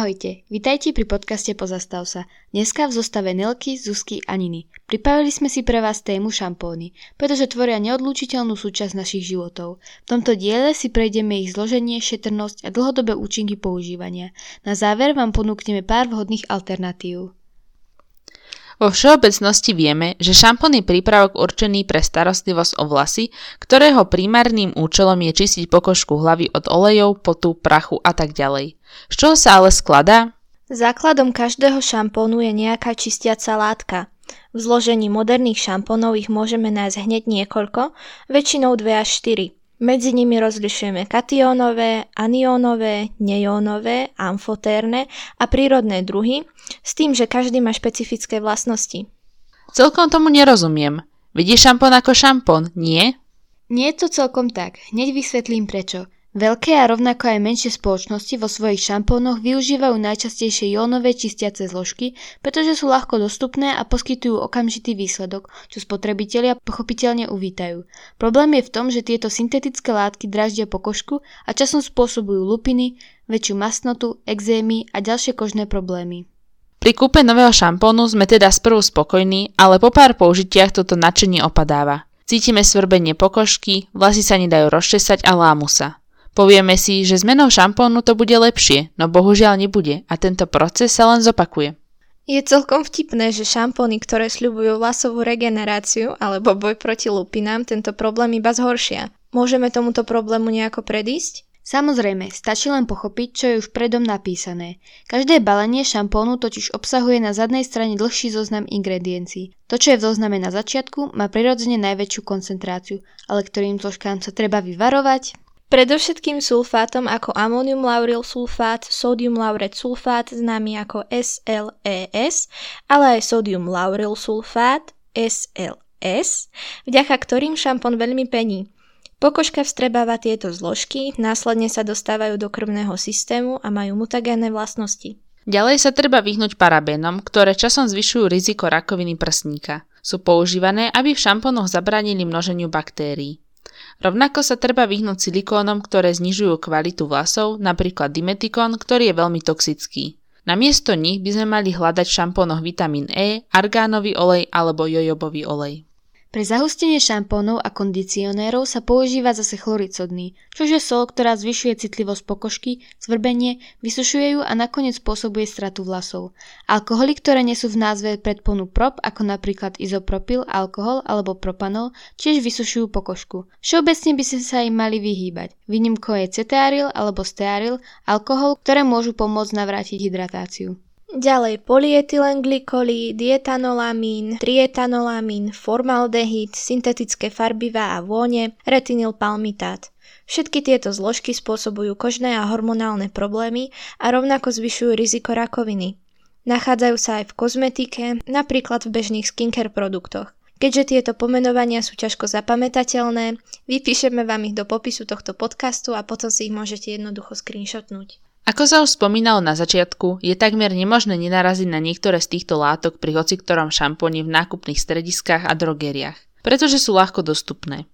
Ahojte, vitajte pri podcaste Pozastav sa. Dneska v zostave Nelky, Zuzky a Niny. Pripravili sme si pre vás tému šampóny, pretože tvoria neodlúčiteľnú súčasť našich životov. V tomto diele si prejdeme ich zloženie, šetrnosť a dlhodobé účinky používania. Na záver vám ponúkneme pár vhodných alternatív. Vo všeobecnosti vieme, že šampón je prípravok určený pre starostlivosť o vlasy, ktorého primárnym účelom je čistiť pokožku hlavy od olejov, potu, prachu a tak ďalej. Z čoho sa ale skladá? Základom každého šampónu je nejaká čistiaca látka. V zložení moderných šampónov ich môžeme nájsť hneď niekoľko, väčšinou 2 až 4. Medzi nimi rozlišujeme kationové, aniónové, nejónové, amfotérne a prírodné druhy, s tým, že každý má špecifické vlastnosti. Celkom tomu nerozumiem. Vidíš šampón ako šampón, nie? Nie je to celkom tak. Hneď vysvetlím prečo. Veľké a rovnako aj menšie spoločnosti vo svojich šampónoch využívajú najčastejšie jónové čistiace zložky, pretože sú ľahko dostupné a poskytujú okamžitý výsledok, čo spotrebitelia pochopiteľne uvítajú. Problém je v tom, že tieto syntetické látky draždia pokožku a časom spôsobujú lupiny, väčšiu masnotu, exémy a ďalšie kožné problémy. Pri kúpe nového šampónu sme teda sprvu spokojní, ale po pár použitiach toto nadšenie opadáva. Cítime svrbenie pokožky, vlasy sa nedajú rozčesať a lámu sa. Povieme si, že zmenou šampónu to bude lepšie, no bohužiaľ nebude a tento proces sa len zopakuje. Je celkom vtipné, že šampóny, ktoré sľubujú vlasovú regeneráciu alebo boj proti lupinám, tento problém iba zhoršia. Môžeme tomuto problému nejako predísť? Samozrejme, stačí len pochopiť, čo je už predom napísané. Každé balenie šampónu totiž obsahuje na zadnej strane dlhší zoznam ingrediencií. To, čo je v zozname na začiatku, má prirodzene najväčšiu koncentráciu, ale ktorým zložkám sa treba vyvarovať? Predovšetkým sulfátom ako amonium lauryl sulfát, sodium lauret sulfát známy ako SLES, ale aj sodium lauryl sulfát SLS, vďaka ktorým šampón veľmi pení. Pokožka vstrebáva tieto zložky, následne sa dostávajú do krvného systému a majú mutagénne vlastnosti. Ďalej sa treba vyhnúť parabénom, ktoré časom zvyšujú riziko rakoviny prsníka. Sú používané, aby v šampónoch zabránili množeniu baktérií. Rovnako sa treba vyhnúť silikónom, ktoré znižujú kvalitu vlasov, napríklad dimetikon, ktorý je veľmi toxický. Namiesto nich by sme mali hľadať v šampónoch vitamín E, argánový olej alebo jojobový olej. Pre zahustenie šampónov a kondicionérov sa používa zase chlorid sodný, čo je sol, ktorá zvyšuje citlivosť pokožky, zvrbenie, vysušuje ju a nakoniec spôsobuje stratu vlasov. Alkoholy, ktoré nesú v názve predponu prop, ako napríklad izopropyl, alkohol alebo propanol, tiež vysušujú pokožku. Všeobecne by ste sa im mali vyhýbať. Výnimkou je cetearyl alebo stearyl, alkohol, ktoré môžu pomôcť navrátiť hydratáciu. Ďalej polyetylenglikoly, dietanolamin, trietanolamín, formaldehyd, syntetické farbivá a vône, retinylpalmitát. Všetky tieto zložky spôsobujú kožné a hormonálne problémy a rovnako zvyšujú riziko rakoviny. Nachádzajú sa aj v kozmetike, napríklad v bežných skincare produktoch. Keďže tieto pomenovania sú ťažko zapamätateľné, vypíšeme vám ich do popisu tohto podcastu a potom si ich môžete jednoducho screenshotnúť. Ako sa už spomínalo na začiatku, je takmer nemožné nenaraziť na niektoré z týchto látok pri hociktorom šampóne v nákupných strediskách a drogériách, pretože sú ľahko dostupné.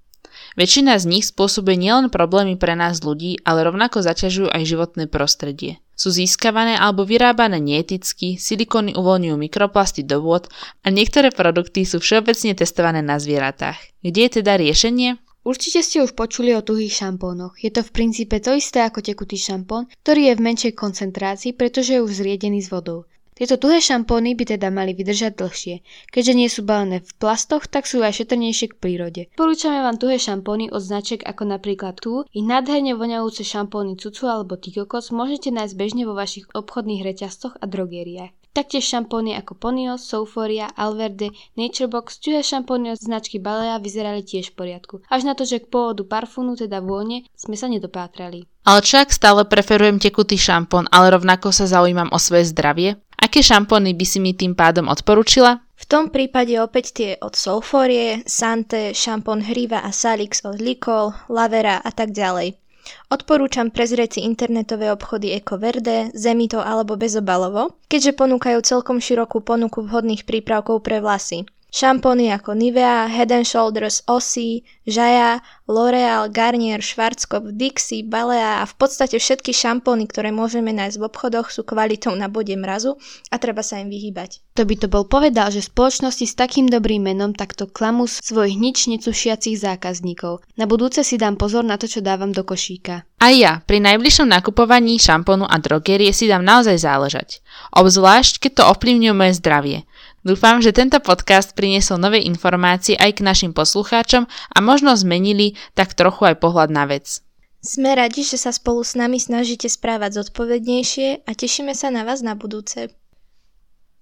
Väčšina z nich spôsobuje nielen problémy pre nás ľudí, ale rovnako zaťažujú aj životné prostredie. Sú získavané alebo vyrábané neeticky, silikóny uvoľňujú mikroplasty do vôd a niektoré produkty sú všeobecne testované na zvieratách. Kde je teda riešenie? Určite ste už počuli o tuhých šampónoch. Je to v princípe to isté ako tekutý šampón, ktorý je v menšej koncentrácii, pretože je už zriedený s vodou. Tieto tuhé šampóny by teda mali vydržať dlhšie. Keďže nie sú balené v plastoch, tak sú aj šetrnejšie k prírode. Porúčame vám tuhé šampóny od značiek ako napríklad tu, ich nádherne voňajúce šampóny Cucu alebo Tikokos môžete nájsť bežne vo vašich obchodných reťazcoch a drogériách. Taktiež šampóny ako Ponyo, Souforia, Alverde, Naturebox, čiže šampóny od značky Balea vyzerali tiež v poriadku. Až na to, že k pôvodu parfúnu, teda vône, sme sa nedopátrali. Ale však stále preferujem tekutý šampón, ale rovnako sa zaujímam o svoje zdravie. Aké šampóny by si mi tým pádom odporúčila? V tom prípade opäť tie od Solforie, Sante, šampón Hriva a Salix od Likol, Lavera a tak ďalej. Odporúčam prezrieť si internetové obchody Eko Verde, Zemito alebo Bezobalovo, keďže ponúkajú celkom širokú ponuku vhodných prípravkov pre vlasy. Šampóny ako Nivea, Head and Shoulders, Ossie, Jaya, L'Oreal, Garnier, Schwarzkopf, Dixie, Balea a v podstate všetky šampóny, ktoré môžeme nájsť v obchodoch, sú kvalitou na bode mrazu a treba sa im vyhýbať. To by to bol povedal, že spoločnosti s takým dobrým menom takto klamú svojich nič necušiacich zákazníkov. Na budúce si dám pozor na to, čo dávam do košíka. Aj ja, pri najbližšom nakupovaní šampónu a drogerie si dám naozaj záležať. Obzvlášť, keď to ovplyvňuje moje zdravie. Dúfam, že tento podcast priniesol nové informácie aj k našim poslucháčom a možno zmenili tak trochu aj pohľad na vec. Sme radi, že sa spolu s nami snažíte správať zodpovednejšie a tešíme sa na vás na budúce.